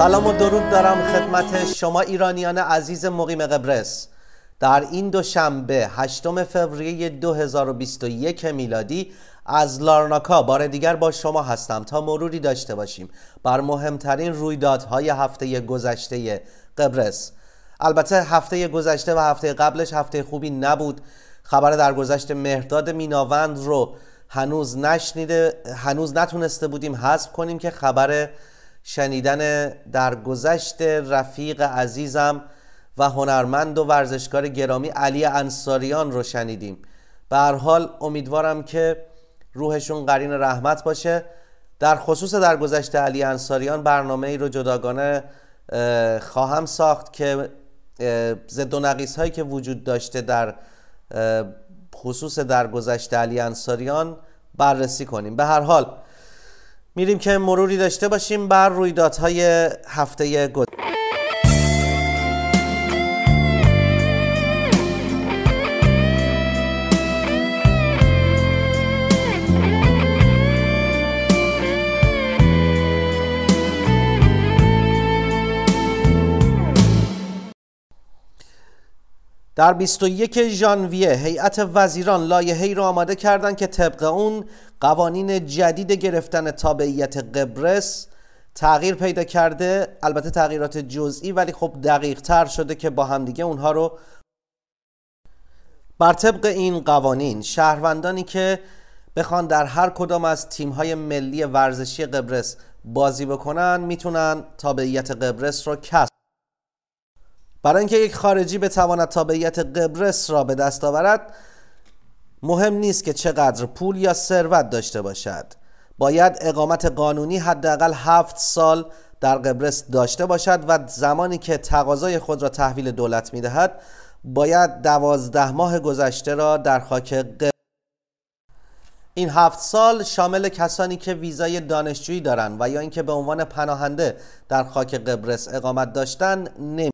سلام و درود دارم خدمت شما ایرانیان عزیز مقیم قبرس. در این دوشنبه 8 فوریه 2021 میلادی از لارناکا بار دیگر با شما هستم تا مروری داشته باشیم بر مهمترین رویدادهای هفته گذشته قبرس. البته هفته گذشته و هفته قبلش هفته خوبی نبود. خبر در گذشت مهرداد میناوند رو هنوز نشنیده هنوز نتونسته بودیم حذف کنیم که خبر شنیدن در گذشت رفیق عزیزم و هنرمند و ورزشکار گرامی علی انصاریان رو شنیدیم. به هر حال امیدوارم که روحشون قرین رحمت باشه. در خصوص در گذشت علی انصاریان برنامه ای رو جداگانه خواهم ساخت که ضد و نقیص هایی که وجود داشته در خصوص در گذشت علی انصاریان بررسی کنیم. به هر حال میریم که مروری داشته باشیم بر رویدادهای هفته گذشته. در 21 ژانویه هیئت وزیران لایحه‌ای را آماده کردند که طبق اون قوانین جدید گرفتن تابعیت قبرس تغییر پیدا کرده. البته تغییرات جزئی ولی خب دقیق تر شده که با همدیگه اونها رو بر طبق این قوانین شهروندانی که بخوان در هر کدام از تیم‌های ملی ورزشی قبرس بازی بکنن می‌تونن تابعیت قبرس رو کسب برای اینکه یک خارجی بتواند تابعیت قبرس را به دست آورد مهم نیست که چقدر پول یا ثروت داشته باشد. باید اقامت قانونی حداقل هفت سال در قبرس داشته باشد و زمانی که تقاضای خود را تحویل دولت می‌دهد باید دوازده ماه گذشته را در خاک قبرس. این هفت سال شامل کسانی که ویزای دانشجویی دارند و یا اینکه به عنوان پناهنده در خاک قبرس اقامت داشتن نمی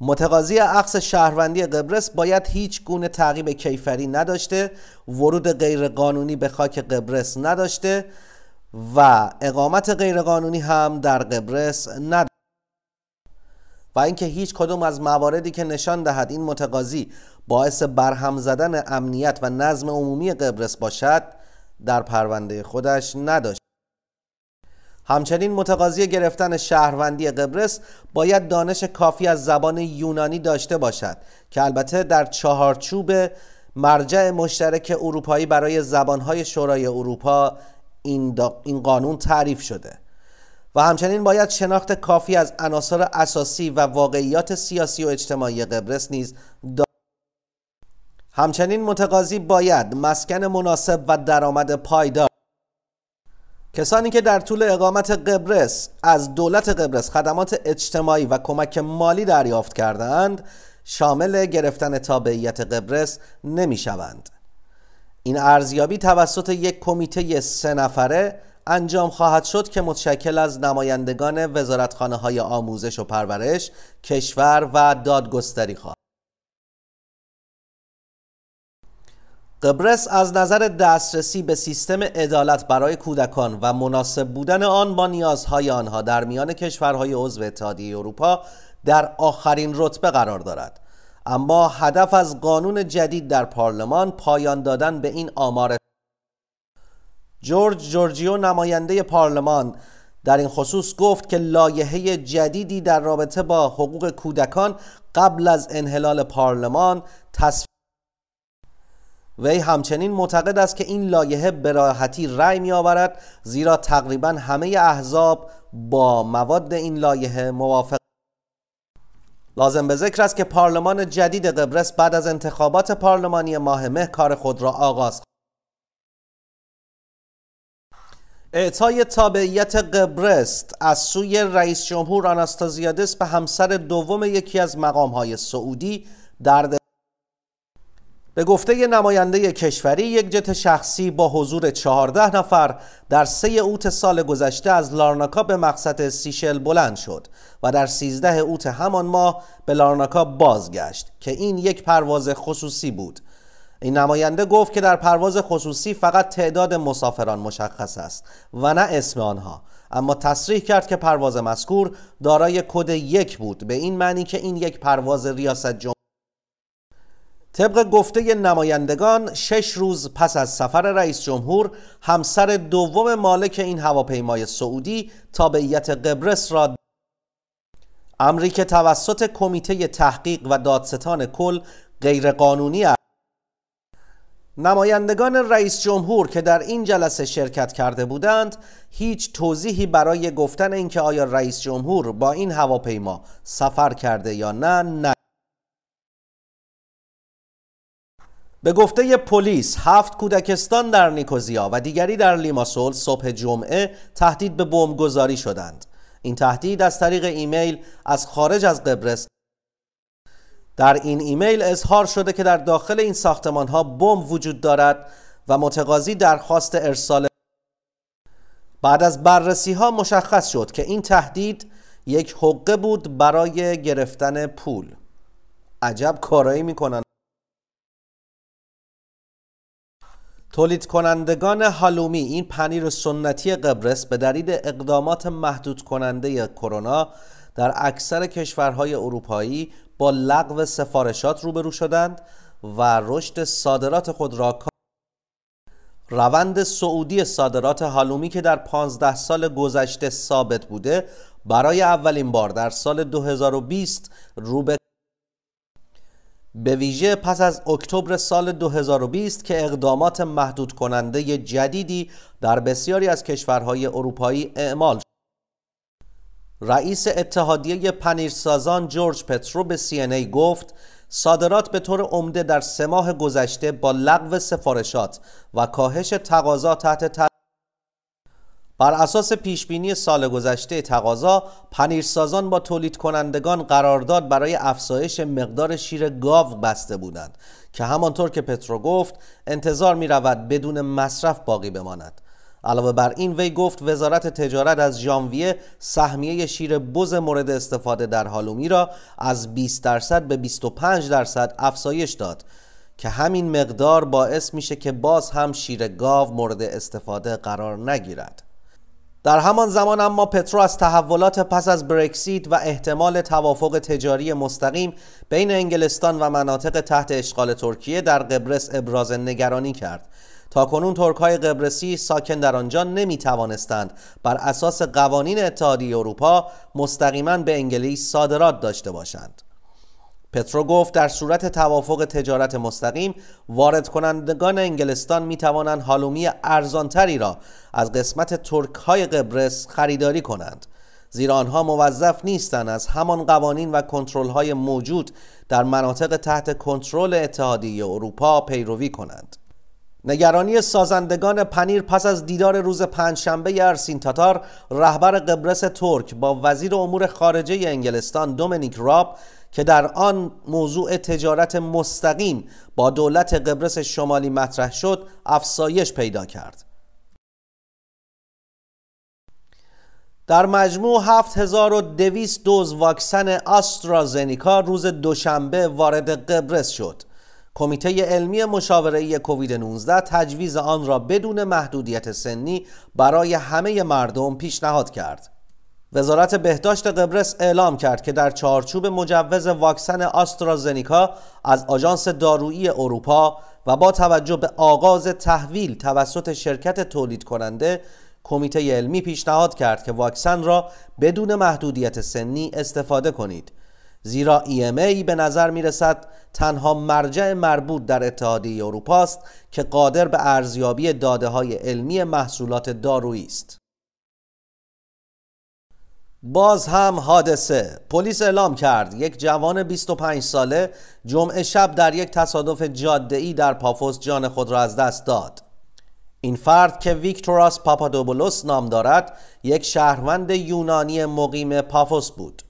متقاضی عقص شهروندی قبرس باید هیچ گونه تعقیب کیفری نداشته ورود غیرقانونی به خاک قبرس نداشته و اقامت غیرقانونی هم در قبرس نداشته. و اینکه هیچ کدوم از مواردی که نشان دهد این متقاضی باعث برهم زدن امنیت و نظم عمومی قبرس باشد در پرونده خودش نداشت. همچنین متقاضی گرفتن شهروندی قبرس باید دانش کافی از زبان یونانی داشته باشد که البته در چهارچوب مرجع مشترک اروپایی برای زبانهای شورای اروپا این, این قانون تعریف شده. و همچنین باید شناخت کافی از عناصر اساسی و واقعیات سیاسی و اجتماعی قبرس نیز همچنین متقاضی باید مسکن مناسب و درآمد پایدار کسانی که در طول اقامت قبرس از دولت قبرس خدمات اجتماعی و کمک مالی دریافت کردند شامل گرفتن تابعیت قبرس نمی شوند. این ارزیابی توسط یک کمیته سه نفره انجام خواهد شد که متشکل از نمایندگان وزارتخانه های آموزش و پرورش، کشور و دادگستری خواهد قبرس از نظر دسترسی به سیستم عدالت برای کودکان و مناسب بودن آن با نیازهای آنها در میان کشورهای عضو اتحادیه اروپا در آخرین رتبه قرار دارد. اما هدف از قانون جدید در پارلمان پایان دادن به این آمار جورج جورجیو نماینده پارلمان در این خصوص گفت که لایحه جدیدی در رابطه با حقوق کودکان قبل از انحلال پارلمان تصویب وی همچنین معتقد است که این لایحه به راحتی رأی می آورد زیرا تقریبا همه احزاب با مواد این لایحه موافق. لازم به ذکر است که پارلمان جدید قبرس بعد از انتخابات پارلمانی ماه مه کار خود را آغاز اعطای تابعیت قبرس از سوی رئیس جمهور آناستازیادس به همسر دوم یکی از مقامهای سعودی در به گفته نماینده کشوری یک جت شخصی با حضور 14 نفر در سه اوت سال گذشته از لارناکا به مقصد سیشل بلند شد و در 13 اوت همان ماه به لارناکا بازگشت که این یک پرواز خصوصی بود. این نماینده گفت که در پرواز خصوصی فقط تعداد مسافران مشخص است و نه اسم آنها. اما تصریح کرد که پرواز مذکور دارای کد یک بود به این معنی که این یک پرواز ریاست جمهوری طبق گفته نمایندگان شش روز پس از سفر رئیس جمهور همسر دوم مالک این هواپیمای سعودی تابعیت قبرس را امری توسط کمیته تحقیق و دادستان کل غیرقانونی نمایندگان رئیس جمهور که در این جلسه شرکت کرده بودند هیچ توضیحی برای گفتن اینکه آیا رئیس جمهور با این هواپیما سفر کرده یا نه نه. به گفته پلیس هفت کودکستان در نیکوزیا و دیگری در لیماسول صبح جمعه تهدید به بمبگذاری شدند. این تهدید از طریق ایمیل از خارج از قبرس در این ایمیل اظهار شده که در داخل این ساختمان ها بمب وجود دارد و متقاضی درخواست ارسال بعد از بررسی ها مشخص شد که این تهدید یک حقه بود برای گرفتن پول. عجب کارایی می‌کنن تولید کنندگان هالومی این پنیر سنتی قبرس به دلیل اقدامات محدود کننده کرونا در اکثر کشورهای اروپایی با لغو سفارشات روبرو شدند و رشد صادرات خود را روند سعودی صادرات هالومی که در 15 سال گذشته ثابت بوده برای اولین بار در سال 2020 رو به ویژه پس از اکتبر سال 2020 که اقدامات محدود کننده جدیدی در بسیاری از کشورهای اروپایی اعمال شد. رئیس اتحادیه پنیرسازان جورج پترو به سی گفت صادرات به طور عمده در سه ماه گذشته با لغو سفارشات و کاهش تقاضا تحت بر اساس پیشبینی سال گذشته تقاضا پنیرسازان با تولید کنندگان قرارداد برای افزایش مقدار شیر گاو بسته بودند که همانطور که پترو گفت انتظار می رود بدون مصرف باقی بماند. علاوه بر این وی گفت وزارت تجارت از ژانویه سهمیه شیر بز مورد استفاده در هالومی را از 20 درصد به 25 درصد افزایش داد که همین مقدار باعث میشه که باز هم شیر گاو مورد استفاده قرار نگیرد. در همان زمان اما پترو از تحولات پس از برکسیت و احتمال توافق تجاری مستقیم بین انگلستان و مناطق تحت اشغال ترکیه در قبرس ابراز نگرانی کرد. تا کنون ترک های قبرسی ساکن در آنجا نمی توانستند بر اساس قوانین اتحادیه اروپا مستقیما به انگلیس صادرات داشته باشند. پترو گفت در صورت توافق تجارت مستقیم وارد کنندگان انگلستان می توانند هالومی ارزانتری را از قسمت ترک های قبرس خریداری کنند. زیرا آنها موظف نیستند از همان قوانین و کنترل های موجود در مناطق تحت کنترل اتحادیه اروپا پیروی کنند. نگرانی سازندگان پنیر پس از دیدار روز پنجشنبه ارسین تاتار رهبر قبرس ترک با وزیر امور خارجه انگلستان دومینیک راب که در آن موضوع تجارت مستقیم با دولت قبرس شمالی مطرح شد افسایش پیدا کرد در مجموع 7200 دوز واکسن آسترازنیکا روز دوشنبه وارد قبرس شد کمیته علمی مشاوره کووید 19 تجویز آن را بدون محدودیت سنی برای همه مردم پیشنهاد کرد. وزارت بهداشت قبرس اعلام کرد که در چارچوب مجوز واکسن آسترازنیکا از آژانس دارویی اروپا و با توجه به آغاز تحویل توسط شرکت تولید کننده کمیته علمی پیشنهاد کرد که واکسن را بدون محدودیت سنی استفاده کنید زیرا EMA به نظر می رسد تنها مرجع مربوط در اتحادیه اروپا است که قادر به ارزیابی داده های علمی محصولات دارویی است. باز هم حادثه. پلیس اعلام کرد یک جوان 25 ساله جمعه شب در یک تصادف جاده در پافوس جان خود را از دست داد. این فرد که ویکتوراس پاپادوبولوس نام دارد یک شهروند یونانی مقیم پافوس بود.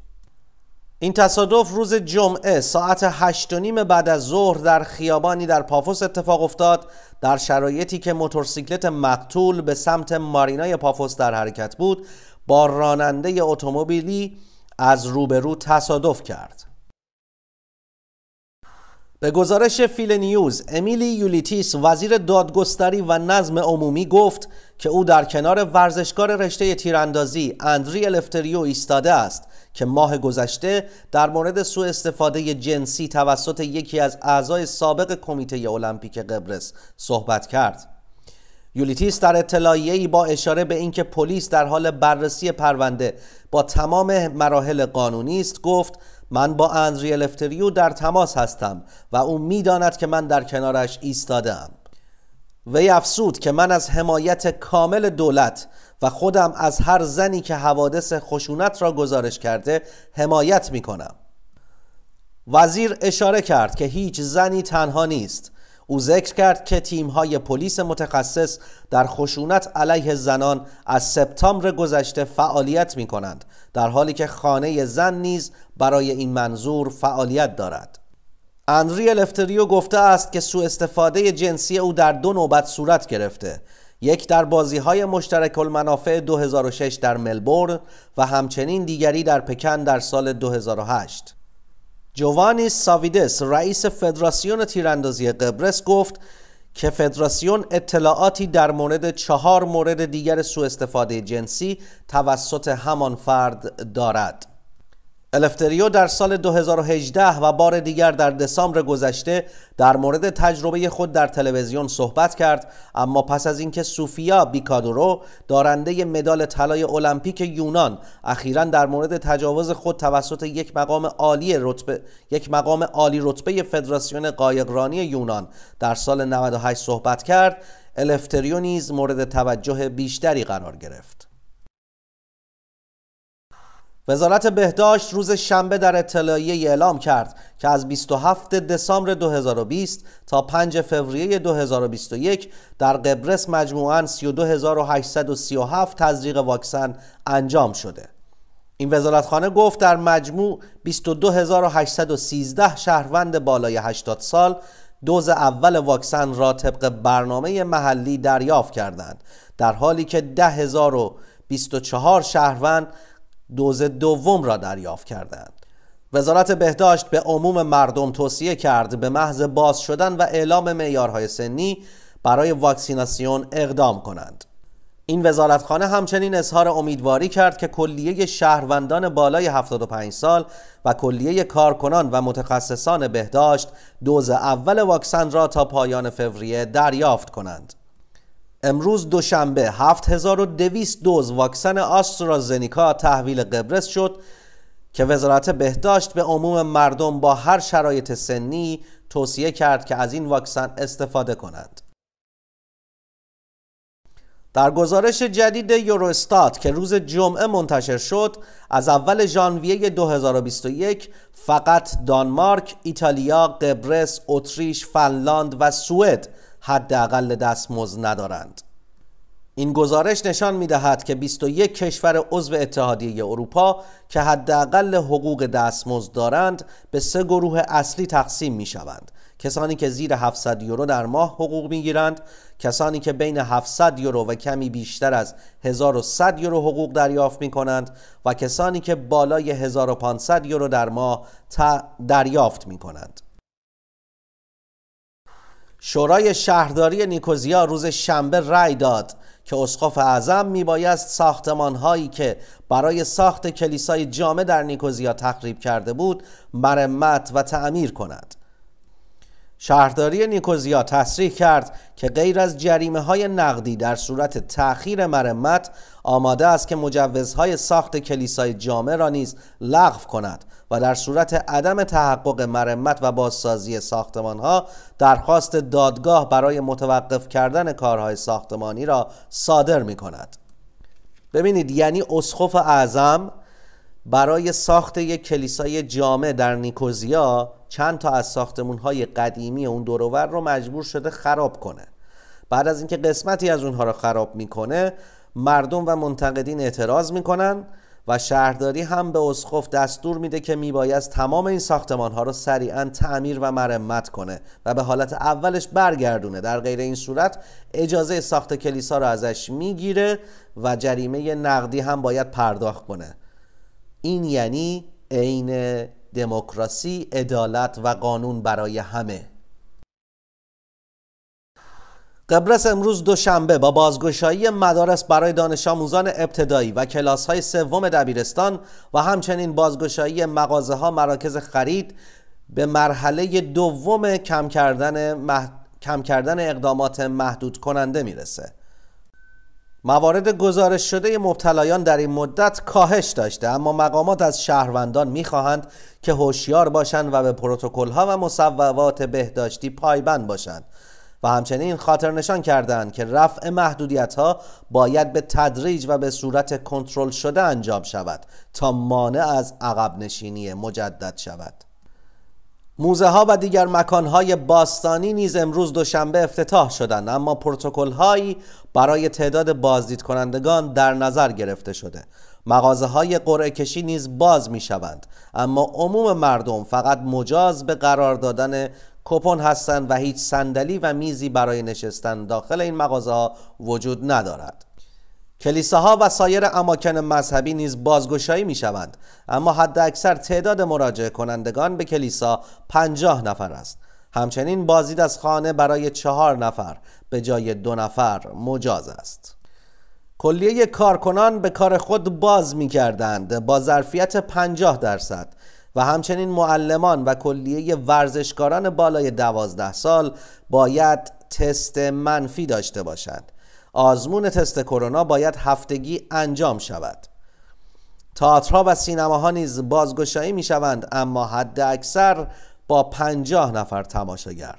این تصادف روز جمعه ساعت هشت و نیم بعد از ظهر در خیابانی در پافوس اتفاق افتاد در شرایطی که موتورسیکلت مقتول به سمت مارینای پافوس در حرکت بود. با راننده اتومبیلی از روبرو تصادف کرد به گزارش Philenews امیلی یولیتیس وزیر دادگستری و نظم عمومی گفت که او در کنار ورزشکار رشته تیراندازی اندری الفتریو ایستاده است که ماه گذشته در مورد سوء استفاده جنسی توسط یکی از اعضای سابق کمیته المپیک قبرس صحبت کرد. یولیتیس در اطلاعیه‌ای با اشاره به اینکه پلیس در حال بررسی پرونده با تمام مراحل قانونی است گفت من با اندری الفتریو در تماس هستم و او می‌داند که من در کنارش ایستادم وی افسود که من از حمایت کامل دولت و خودم از هر زنی که حوادث خشونت را گزارش کرده حمایت می کنم وزیر اشاره کرد که هیچ زنی تنها نیست. او ذکر کرد که تیم‌های پلیس متخصص در خشونت علیه زنان از سپتامبر گذشته فعالیت می کنند در حالی که خانه زن نیز برای این منظور فعالیت دارد. اندری الفتریو گفته است که سوء استفاده جنسی او در دو نوبت صورت گرفته. یک در بازی های مشترک المنافع 2006 در ملبورن و همچنین دیگری در پکن در سال 2008 جوانی ساویدس رئیس فدراسیون تیراندازی قبرس گفت که فدراسیون اطلاعاتی در مورد چهار مورد دیگر سوء استفاده جنسی توسط همان فرد دارد. الفتریو در سال 2018 و بار دیگر در دسامبر گذشته در مورد تجربه خود در تلویزیون صحبت کرد اما پس از اینکه سوفیا بیکادورو دارنده مدال طلای المپیک یونان اخیرا در مورد تجاوز خود توسط یک مقام عالی رتبه یک مقام عالی رتبه فدراسیون قایقرانی یونان در سال 98 صحبت کرد الفتریو نیز مورد توجه بیشتری قرار گرفت. وزارت بهداشت روز شنبه در اطلاعیه اعلام کرد که از 27 دسامبر 2020 تا 5 فوریه 2021 در قبرس مجموعاً 32837 تزریق واکسن انجام شده. این وزارتخانه گفت در مجموع 22813 شهروند بالای 80 سال دوز اول واکسن را طبق برنامه محلی دریافت کردند در حالی که 10024 شهروند دوز دوم را دریافت کردند وزارت بهداشت به عموم مردم توصیه کرد به محض باز شدن و اعلام معیارهای سنی برای واکسیناسیون اقدام کنند این وزارتخانه همچنین اظهار امیدواری کرد که کلیه شهروندان بالای 75 سال و کلیه کارکنان و متخصصان بهداشت دوز اول واکسن را تا پایان فوریه دریافت کنند. امروز دوشنبه 7200 دوز واکسن آسترازنیکا تحویل قبرس شد که وزارت بهداشت به عموم مردم با هر شرایط سنی توصیه کرد که از این واکسن استفاده کنند. در گزارش جدید یوروستات که روز جمعه منتشر شد از اول ژانویه 2021 فقط دانمارک، ایتالیا، قبرس، اتریش، فنلاند و سوئد حداقل دستمزد ندارند. این گزارش نشان می دهد که 21 کشور عضو اتحادیه اروپا که حداقل حقوق دستمزد دارند به سه گروه اصلی تقسیم می شوند. کسانی که زیر 700 یورو در ماه حقوق می گیرند، کسانی که بین 700 یورو و کمی بیشتر از 1100 یورو حقوق دریافت می کنند و کسانی که بالای 1500 یورو در ماه دریافت می کنند. شورای شهرداری نیکوزیا روز شنبه رأی داد که اسقف اعظم میبایست ساختمان هایی که برای ساخت کلیسای جامع در نیکوزیا تخریب کرده بود مرمت و تعمیر کند. شهرداری نیکوزیا تصریح کرد که غیر از جریمه های نقدی در صورت تأخیر مرمت آماده است که مجوزهای ساخت کلیسای جامع را نیز لغو کند و در صورت عدم تحقق مرمت و بازسازی ساختمان ها درخواست دادگاه برای متوقف کردن کارهای ساختمانی را صادر می کند ببینید یعنی اسخف اعظم برای ساخت یک کلیسای جامع در نیکوزیا چند تا از ساختمون های قدیمی اون دورور رو مجبور شده خراب کنه. بعد از اینکه قسمتی از اونها رو خراب می‌کنه مردم و منتقدین اعتراض می‌کنن و شهرداری هم به اسقف دستور میده که میبایست تمام این ساختمان ها رو سریعا تعمیر و مرمت کنه و به حالت اولش برگردونه. در غیر این صورت اجازه ساخت کلیسا رو ازش می‌گیره و جریمه نقدی هم باید پرداخت کنه. این یعنی عین دموکراسی عدالت و قانون برای همه. قبرس امروز دوشنبه با بازگشایی مدارس برای دانش آموزان ابتدایی و کلاس های سوم دبیرستان و همچنین بازگشایی مغازه ها مراکز خرید به مرحله دوم کم کردن, کم کردن اقدامات محدود کننده می‌رسه. موارد گزارش شده مبتلایان در این مدت کاهش داشته اما مقامات از شهروندان می‌خواهند که هوشیار باشند و به پروتکل‌ها و مصوبات بهداشتی پایبند باشند. و همچنین خاطر نشان کردند که رفع محدودیت ها باید به تدریج و به صورت کنترل شده انجام شود تا مانع از عقب نشینی مجدد شود. موزه ها و دیگر مکان های باستانی نیز امروز دوشنبه افتتاح شدند اما پروتکل هایی برای تعداد بازدید کنندگان در نظر گرفته شده. مغازه های قرعه کشی نیز باز می شوند اما عموم مردم فقط مجاز به قرار دادن کپون هستند و هیچ صندلی و میزی برای نشستن داخل این مغازه ها وجود ندارد. کلیساها و سایر اماکن مذهبی نیز بازگشایی می شوند اما حد اکثر تعداد مراجعه کنندگان به کلیسا پنجاه نفر است. همچنین بازدید از خانه برای چهار نفر به جای دو نفر مجاز است. کلیه کارکنان به کار خود باز می کردند با ظرفیت پنجاه درصد. و همچنین معلمان و کلیه ورزشکاران بالای دوازده سال باید تست منفی داشته باشند. آزمون تست کرونا باید هفتگی انجام شود. تئاترها و سینماها نیز بازگشایی می شوند اما حد اکثر با پنجاه نفر تماشاگر.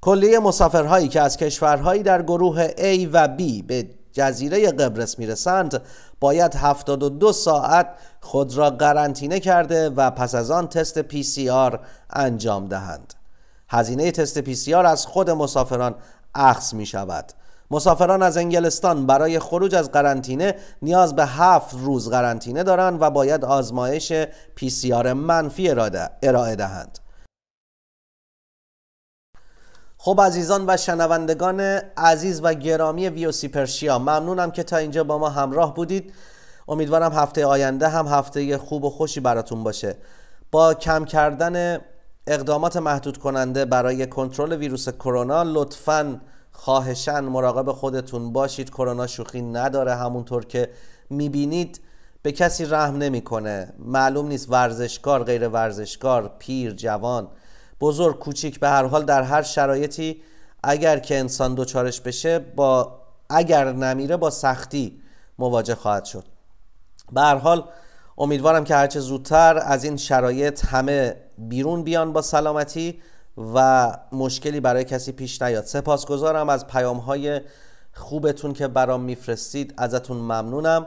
کلیه مسافرهایی که از کشورهایی در گروه A و B به جزیره قبرس می‌رسند باید 72 ساعت خود را قرنطینه کرده و پس از آن تست پی سی آر انجام دهند. هزینه تست PCR از خود مسافران اخذ می شود مسافران از انگلستان برای خروج از قرنطینه نیاز به هفت روز قرنطینه دارند و باید آزمایش PCR منفی ارائه دهند. خب عزیزان و شنوندگان عزیز و گرامی VOC Persia ممنونم که تا اینجا با ما همراه بودید. امیدوارم هفته آینده هم هفته خوب و خوشی براتون باشه. با کم کردن اقدامات محدود کننده برای کنترل ویروس کرونا لطفاً خواهشن مراقب خودتون باشید. کرونا شوخی نداره همونطور که می‌بینید. به کسی رحم نمی‌کنه. معلوم نیست ورزشکار غیر ورزشکار پیر جوان بزرگ کوچیک به هر حال در هر شرایطی اگر که انسان دوچارش بشه با اگر نمیره با سختی مواجه خواهد شد. به هر حال امیدوارم که هرچه زودتر از این شرایط همه بیرون بیان با سلامتی. و مشکلی برای کسی پیش نیاد. سپاسگزارم از پیام های خوبتون که برام میفرستید. ازتون ممنونم.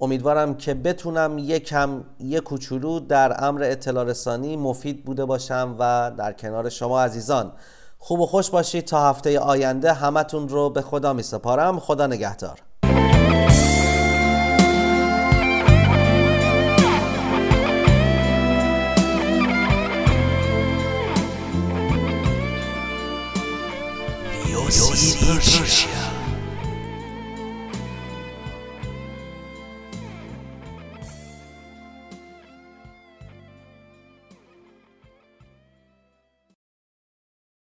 امیدوارم که بتونم یکم یک کوچولو در امر اطلاع رسانی مفید بوده باشم و در کنار شما عزیزان. خوب و خوش باشید تا هفته آینده. همتون رو به خدا می سپارم خدا نگهدار. 呃谢